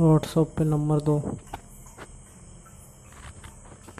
WhatsApp पे number दो।